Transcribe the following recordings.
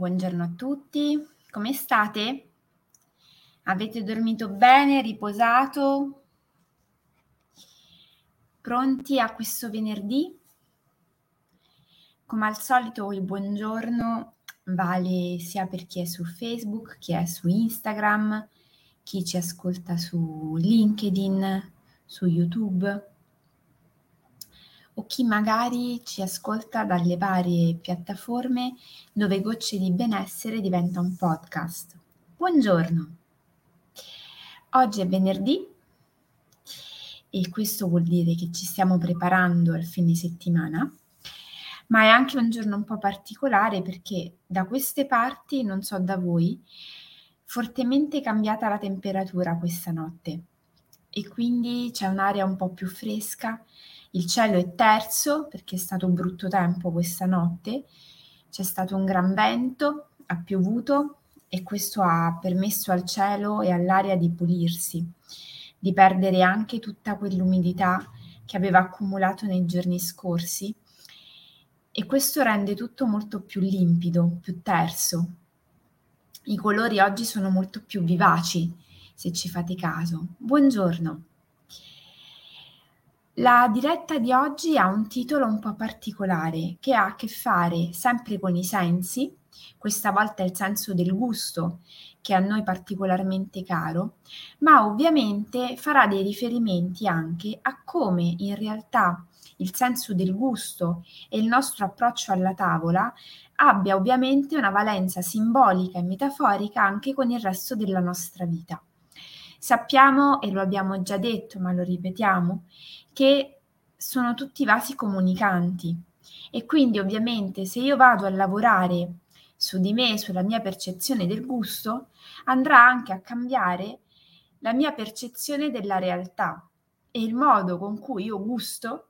Buongiorno a tutti. Come state? Avete dormito bene, riposato? Pronti a questo venerdì? Come al solito il buongiorno vale sia per chi è su Facebook, chi è su Instagram, chi ci ascolta su LinkedIn, su YouTube o chi magari ci ascolta dalle varie piattaforme dove Gocce di Benessere diventa un podcast. Buongiorno! Oggi è venerdì e questo vuol dire che ci stiamo preparando al fine settimana, ma è anche un giorno un po' particolare perché da queste parti, non so da voi, fortemente cambiata la temperatura questa notte e quindi c'è un'aria un po' più fresca il cielo è terzo perché è stato brutto tempo questa notte, c'è stato un gran vento, ha piovuto e questo ha permesso al cielo e all'aria di pulirsi, di perdere anche tutta quell'umidità che aveva accumulato nei giorni scorsi e questo rende tutto molto più limpido, più terso. I colori oggi sono molto più vivaci, se ci fate caso. Buongiorno. La diretta di oggi ha un titolo un po' particolare che ha a che fare sempre con i sensi, questa volta il senso del gusto che è a noi particolarmente caro, ma ovviamente farà dei riferimenti anche a come in realtà il senso del gusto e il nostro approccio alla tavola abbia ovviamente una valenza simbolica e metaforica anche con il resto della nostra vita. Sappiamo, e lo abbiamo già detto, ma lo ripetiamo, che sono tutti vasi comunicanti e quindi ovviamente se io vado a lavorare su di me, sulla mia percezione del gusto, andrà anche a cambiare la mia percezione della realtà e il modo con cui io gusto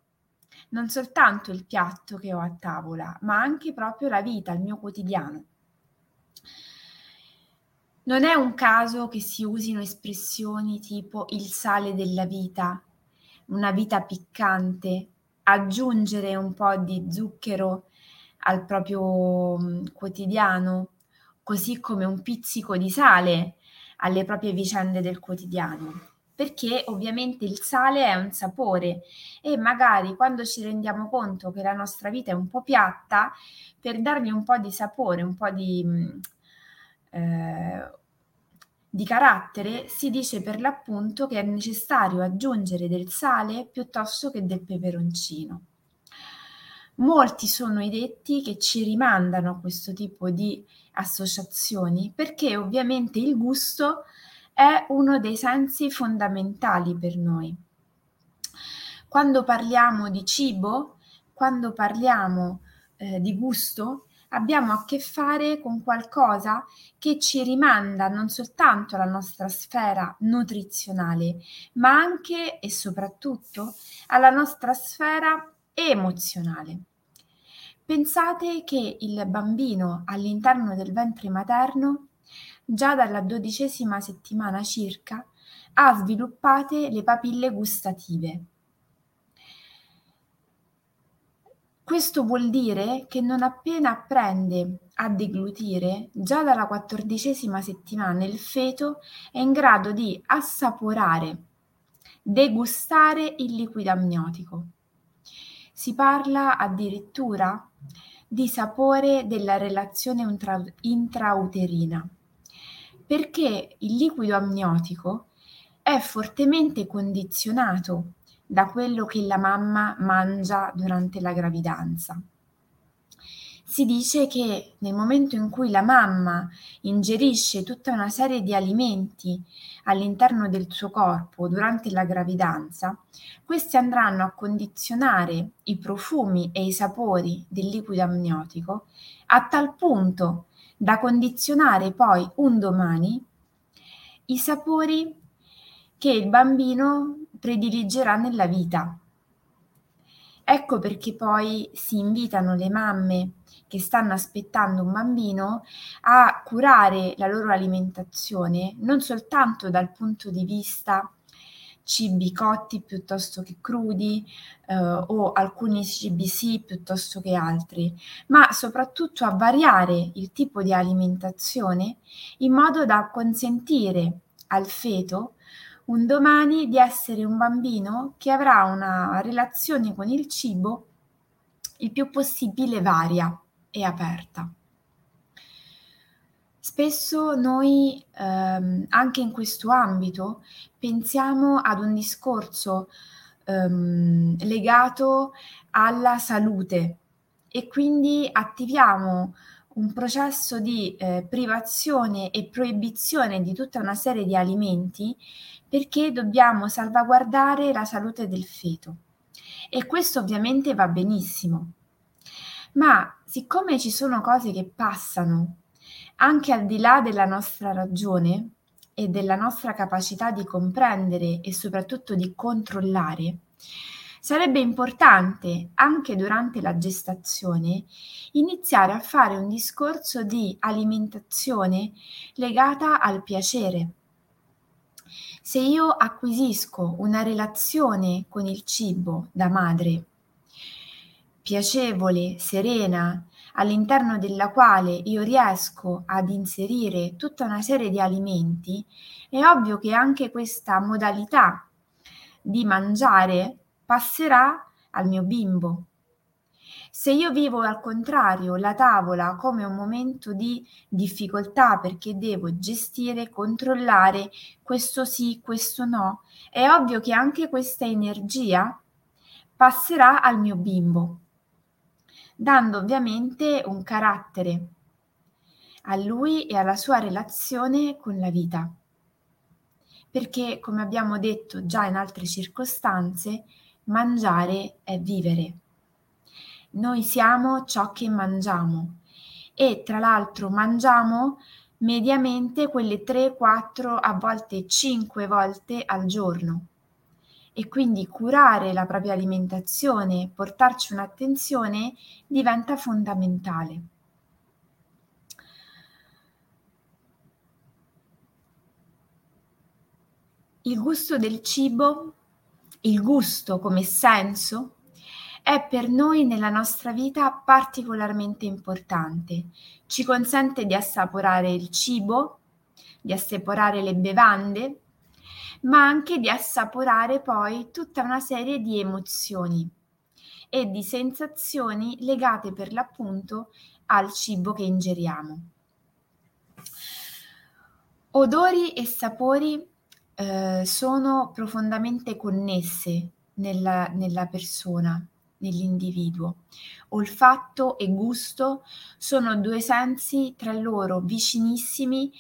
non soltanto il piatto che ho a tavola, ma anche proprio la vita, il mio quotidiano. Non è un caso che si usino espressioni tipo il sale della vita, una vita piccante, aggiungere un po' di zucchero al proprio mm, quotidiano, così come un pizzico di sale alle proprie vicende del quotidiano. Perché ovviamente il sale è un sapore e magari quando ci rendiamo conto che la nostra vita è un po' piatta, per dargli un po' di sapore, un po' di, mm, eh, di carattere si dice per l'appunto che è necessario aggiungere del sale piuttosto che del peperoncino. Molti sono i detti che ci rimandano a questo tipo di associazioni perché ovviamente il gusto è uno dei sensi fondamentali per noi. Quando parliamo di cibo, quando parliamo eh, di gusto, abbiamo a che fare con qualcosa che ci rimanda non soltanto alla nostra sfera nutrizionale, ma anche e soprattutto alla nostra sfera emozionale. Pensate che il bambino all'interno del ventre materno, già dalla dodicesima settimana circa, ha sviluppate le papille gustative Questo vuol dire che non appena apprende a deglutire, già dalla quattordicesima settimana il feto è in grado di assaporare, degustare il liquido amniotico. Si parla addirittura di sapore della relazione intra- intrauterina, perché il liquido amniotico è fortemente condizionato da quello che la mamma mangia durante la gravidanza. Si dice che nel momento in cui la mamma ingerisce tutta una serie di alimenti all'interno del suo corpo durante la gravidanza, questi andranno a condizionare i profumi e i sapori del liquido amniotico a tal punto da condizionare poi un domani i sapori che il bambino prediligerà nella vita. Ecco perché poi si invitano le mamme che stanno aspettando un bambino a curare la loro alimentazione non soltanto dal punto di vista cibi cotti piuttosto che crudi eh, o alcuni cibi sì piuttosto che altri, ma soprattutto a variare il tipo di alimentazione in modo da consentire al feto un domani di essere un bambino che avrà una relazione con il cibo il più possibile varia e aperta. Spesso noi ehm, anche in questo ambito pensiamo ad un discorso ehm, legato alla salute e quindi attiviamo un processo di eh, privazione e proibizione di tutta una serie di alimenti perché dobbiamo salvaguardare la salute del feto. E questo ovviamente va benissimo. Ma siccome ci sono cose che passano anche al di là della nostra ragione e della nostra capacità di comprendere e soprattutto di controllare, sarebbe importante anche durante la gestazione iniziare a fare un discorso di alimentazione legata al piacere. Se io acquisisco una relazione con il cibo da madre piacevole, serena, all'interno della quale io riesco ad inserire tutta una serie di alimenti, è ovvio che anche questa modalità di mangiare passerà al mio bimbo. Se io vivo al contrario la tavola come un momento di difficoltà perché devo gestire, controllare questo sì, questo no, è ovvio che anche questa energia passerà al mio bimbo dando ovviamente un carattere a lui e alla sua relazione con la vita. Perché, come abbiamo detto già in altre circostanze, mangiare è vivere. Noi siamo ciò che mangiamo e tra l'altro mangiamo mediamente quelle 3, 4, a volte 5 volte al giorno e quindi curare la propria alimentazione, portarci un'attenzione diventa fondamentale. Il gusto del cibo, il gusto come senso, è per noi nella nostra vita particolarmente importante. Ci consente di assaporare il cibo, di assaporare le bevande, ma anche di assaporare poi tutta una serie di emozioni e di sensazioni legate per l'appunto al cibo che ingeriamo. Odori e sapori eh, sono profondamente connesse nella, nella persona, nell'individuo. Olfatto e gusto sono due sensi tra loro vicinissimi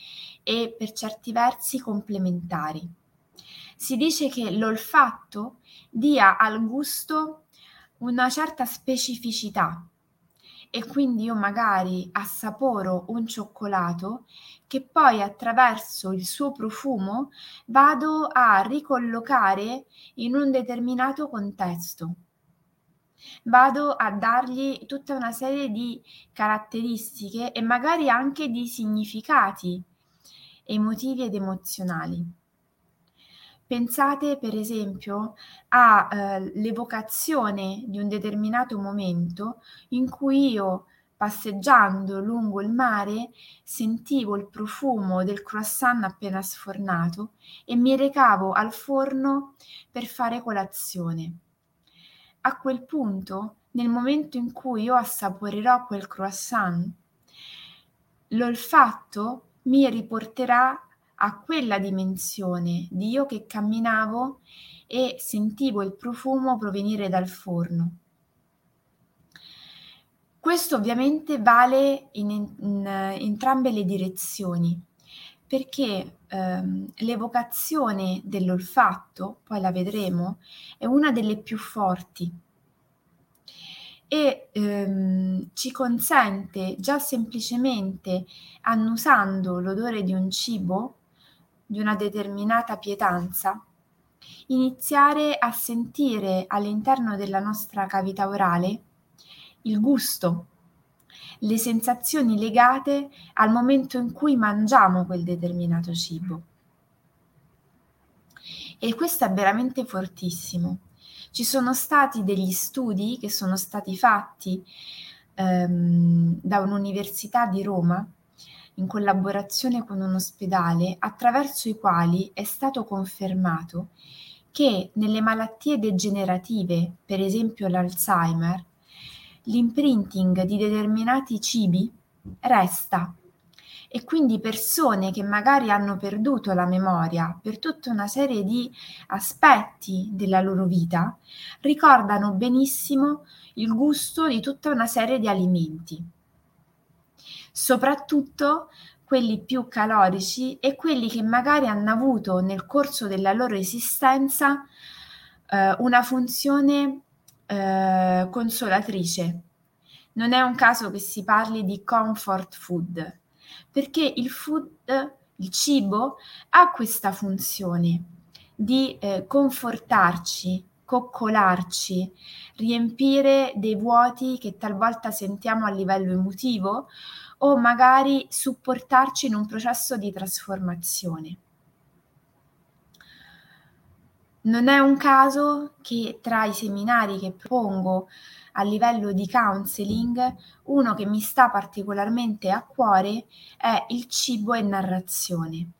e per certi versi complementari si dice che l'olfatto dia al gusto una certa specificità e quindi io magari assaporo un cioccolato che poi attraverso il suo profumo vado a ricollocare in un determinato contesto. Vado a dargli tutta una serie di caratteristiche e magari anche di significati emotivi ed emozionali. Pensate per esempio all'evocazione eh, di un determinato momento in cui io passeggiando lungo il mare sentivo il profumo del croissant appena sfornato e mi recavo al forno per fare colazione. A quel punto, nel momento in cui io assaporerò quel croissant, l'olfatto mi riporterà a quella dimensione di io che camminavo e sentivo il profumo provenire dal forno. Questo ovviamente vale in, in, in entrambe le direzioni, perché ehm, l'evocazione dell'olfatto, poi la vedremo, è una delle più forti. E ehm, ci consente già semplicemente annusando l'odore di un cibo di una determinata pietanza, iniziare a sentire all'interno della nostra cavità orale il gusto, le sensazioni legate al momento in cui mangiamo quel determinato cibo. E questo è veramente fortissimo. Ci sono stati degli studi che sono stati fatti ehm, da un'università di Roma in collaborazione con un ospedale attraverso i quali è stato confermato che nelle malattie degenerative, per esempio l'Alzheimer, l'imprinting di determinati cibi resta. E quindi persone che magari hanno perduto la memoria per tutta una serie di aspetti della loro vita ricordano benissimo il gusto di tutta una serie di alimenti, soprattutto quelli più calorici e quelli che magari hanno avuto nel corso della loro esistenza eh, una funzione eh, consolatrice. Non è un caso che si parli di comfort food, perché il food, il cibo, ha questa funzione di eh, confortarci, coccolarci, riempire dei vuoti che talvolta sentiamo a livello emotivo o magari supportarci in un processo di trasformazione. Non è un caso che tra i seminari che propongo a livello di counseling, uno che mi sta particolarmente a cuore è il cibo e narrazione.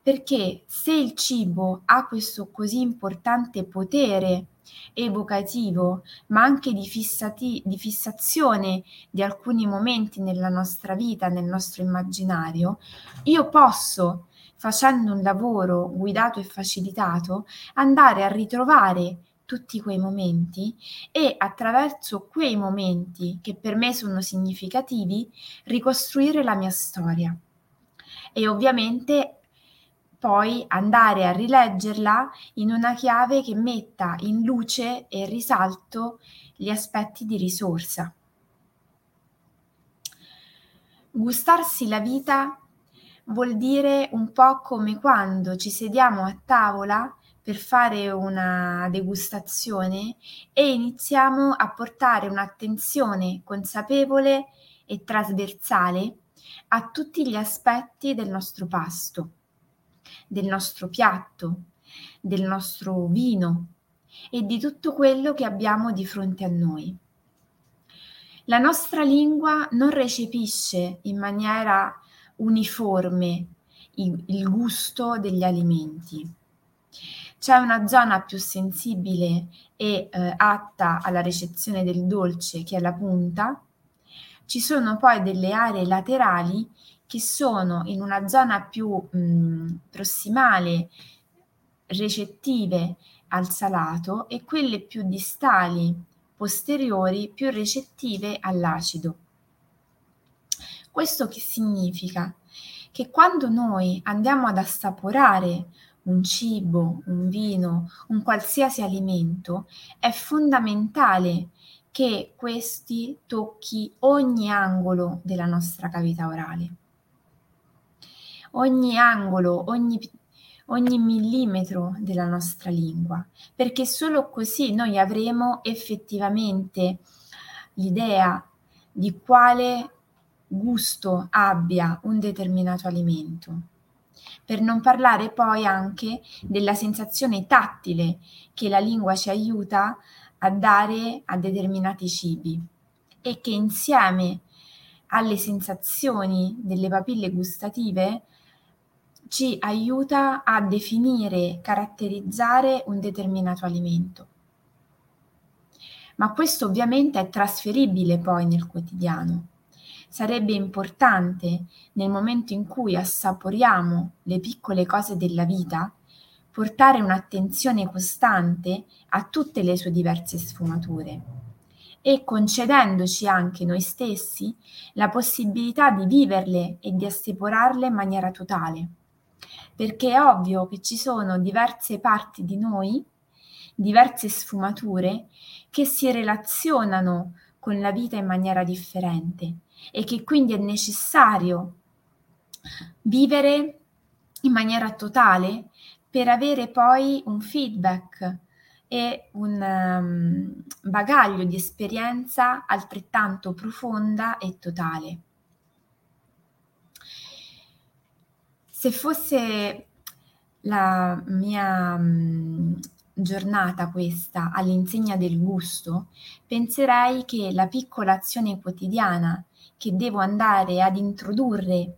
Perché se il cibo ha questo così importante potere evocativo, ma anche di, fissati, di fissazione di alcuni momenti nella nostra vita, nel nostro immaginario, io posso, facendo un lavoro guidato e facilitato, andare a ritrovare tutti quei momenti e attraverso quei momenti che per me sono significativi ricostruire la mia storia. E ovviamente poi andare a rileggerla in una chiave che metta in luce e risalto gli aspetti di risorsa. Gustarsi la vita vuol dire un po' come quando ci sediamo a tavola per fare una degustazione e iniziamo a portare un'attenzione consapevole e trasversale a tutti gli aspetti del nostro pasto del nostro piatto, del nostro vino e di tutto quello che abbiamo di fronte a noi. La nostra lingua non recepisce in maniera uniforme il, il gusto degli alimenti. C'è una zona più sensibile e eh, atta alla recezione del dolce che è la punta. Ci sono poi delle aree laterali che sono in una zona più mh, prossimale, recettive al salato e quelle più distali, posteriori, più recettive all'acido. Questo che significa? Che quando noi andiamo ad assaporare un cibo, un vino, un qualsiasi alimento, è fondamentale che questi tocchi ogni angolo della nostra cavità orale ogni angolo, ogni, ogni millimetro della nostra lingua, perché solo così noi avremo effettivamente l'idea di quale gusto abbia un determinato alimento. Per non parlare poi anche della sensazione tattile che la lingua ci aiuta a dare a determinati cibi e che insieme alle sensazioni delle papille gustative ci aiuta a definire, caratterizzare un determinato alimento. Ma questo ovviamente è trasferibile poi nel quotidiano. Sarebbe importante nel momento in cui assaporiamo le piccole cose della vita portare un'attenzione costante a tutte le sue diverse sfumature e concedendoci anche noi stessi la possibilità di viverle e di assaporarle in maniera totale. Perché è ovvio che ci sono diverse parti di noi, diverse sfumature che si relazionano con la vita in maniera differente e che quindi è necessario vivere in maniera totale per avere poi un feedback e un um, bagaglio di esperienza altrettanto profonda e totale. Se fosse la mia mh, giornata questa all'insegna del gusto, penserei che la piccola azione quotidiana che devo andare ad introdurre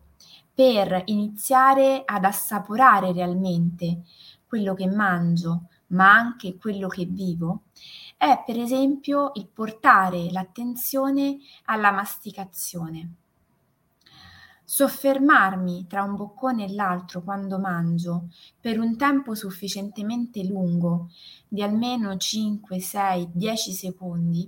per iniziare ad assaporare realmente quello che mangio, ma anche quello che vivo, è per esempio il portare l'attenzione alla masticazione. Soffermarmi tra un boccone e l'altro quando mangio per un tempo sufficientemente lungo, di almeno 5, 6, 10 secondi,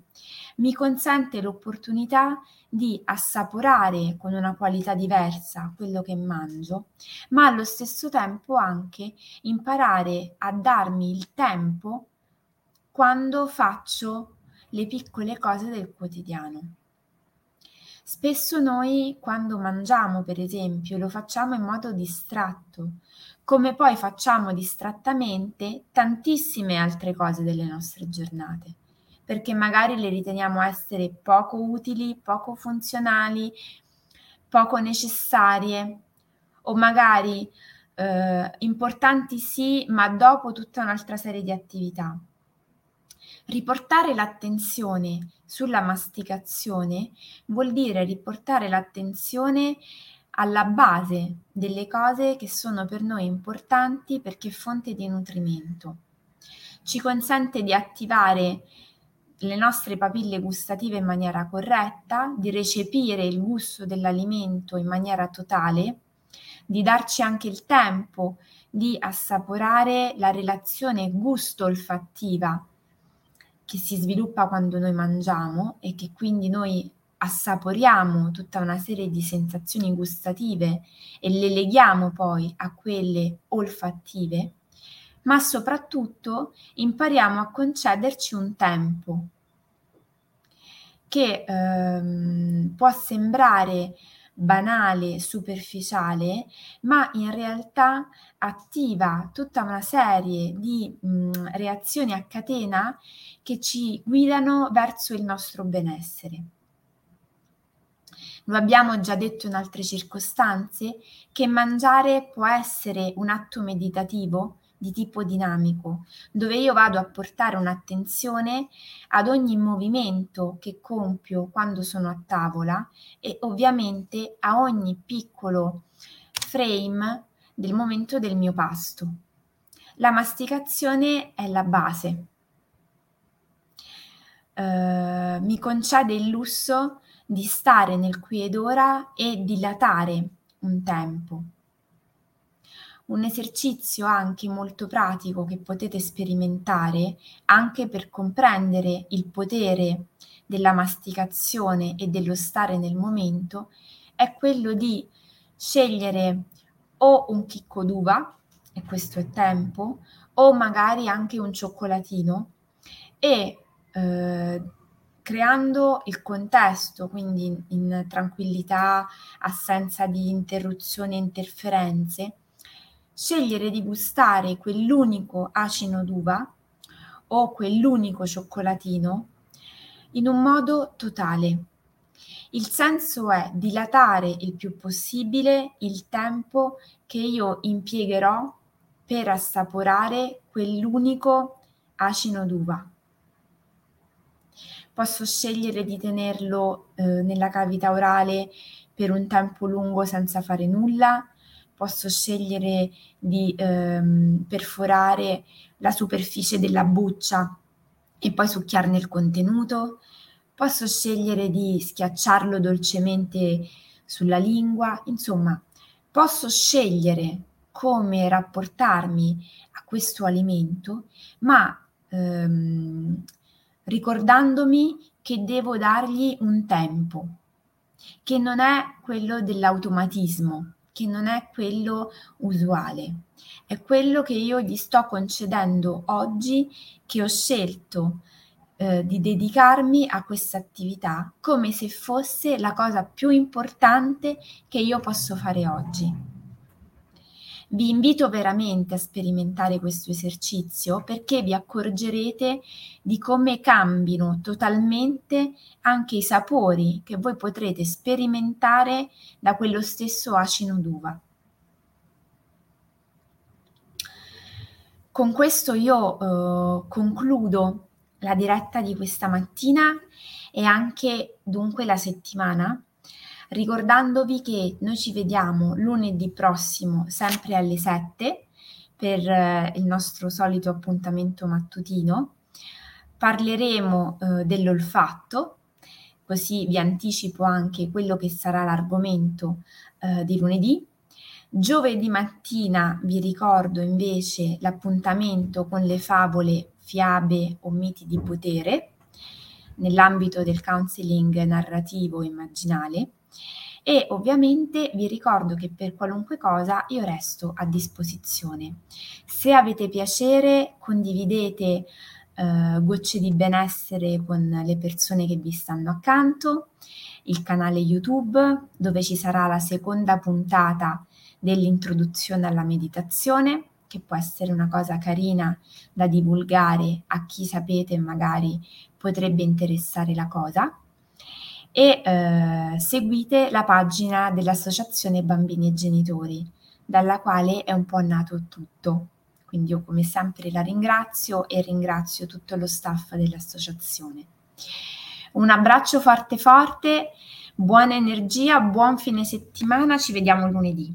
mi consente l'opportunità di assaporare con una qualità diversa quello che mangio, ma allo stesso tempo anche imparare a darmi il tempo quando faccio le piccole cose del quotidiano. Spesso noi quando mangiamo, per esempio, lo facciamo in modo distratto, come poi facciamo distrattamente tantissime altre cose delle nostre giornate, perché magari le riteniamo essere poco utili, poco funzionali, poco necessarie o magari eh, importanti sì, ma dopo tutta un'altra serie di attività. Riportare l'attenzione sulla masticazione vuol dire riportare l'attenzione alla base delle cose che sono per noi importanti perché fonte di nutrimento. Ci consente di attivare le nostre papille gustative in maniera corretta, di recepire il gusto dell'alimento in maniera totale, di darci anche il tempo di assaporare la relazione gusto-olfattiva che si sviluppa quando noi mangiamo e che quindi noi assaporiamo tutta una serie di sensazioni gustative e le leghiamo poi a quelle olfattive, ma soprattutto impariamo a concederci un tempo che ehm, può sembrare banale, superficiale, ma in realtà attiva tutta una serie di mh, reazioni a catena che ci guidano verso il nostro benessere. Lo abbiamo già detto in altre circostanze che mangiare può essere un atto meditativo di tipo dinamico, dove io vado a portare un'attenzione ad ogni movimento che compio quando sono a tavola e ovviamente a ogni piccolo frame del momento del mio pasto. La masticazione è la base. Uh, mi concede il lusso di stare nel qui ed ora e dilatare un tempo un esercizio anche molto pratico che potete sperimentare anche per comprendere il potere della masticazione e dello stare nel momento è quello di scegliere o un chicco d'uva, e questo è tempo, o magari anche un cioccolatino e eh, creando il contesto, quindi in, in tranquillità, assenza di interruzioni e interferenze, scegliere di gustare quell'unico acino d'uva o quell'unico cioccolatino in un modo totale. Il senso è dilatare il più possibile il tempo che io impiegherò per assaporare quell'unico acino d'uva. Posso scegliere di tenerlo eh, nella cavità orale per un tempo lungo senza fare nulla, posso scegliere di ehm, perforare la superficie della buccia e poi succhiarne il contenuto, posso scegliere di schiacciarlo dolcemente sulla lingua, insomma, posso scegliere come rapportarmi a questo alimento, ma ehm, ricordandomi che devo dargli un tempo, che non è quello dell'automatismo, che non è quello usuale, è quello che io gli sto concedendo oggi che ho scelto eh, di dedicarmi a questa attività come se fosse la cosa più importante che io posso fare oggi. Vi invito veramente a sperimentare questo esercizio perché vi accorgerete di come cambino totalmente anche i sapori che voi potrete sperimentare da quello stesso acino d'uva. con questo io eh, concludo la diretta di questa mattina e anche dunque la settimana, ricordandovi che noi ci vediamo lunedì prossimo sempre alle 7 per eh, il nostro solito appuntamento mattutino. Parleremo eh, dell'olfatto, così vi anticipo anche quello che sarà l'argomento eh, di lunedì. Giovedì mattina vi ricordo invece l'appuntamento con le favole, fiabe o miti di potere nell'ambito del counseling narrativo immaginale e ovviamente vi ricordo che per qualunque cosa io resto a disposizione. Se avete piacere condividete eh, gocce di benessere con le persone che vi stanno accanto, il canale YouTube dove ci sarà la seconda puntata dell'introduzione alla meditazione, che può essere una cosa carina da divulgare a chi sapete magari potrebbe interessare la cosa e eh, seguite la pagina dell'Associazione Bambini e Genitori, dalla quale è un po' nato tutto. Quindi io come sempre la ringrazio e ringrazio tutto lo staff dell'associazione. Un abbraccio forte forte, buona energia, buon fine settimana, ci vediamo lunedì.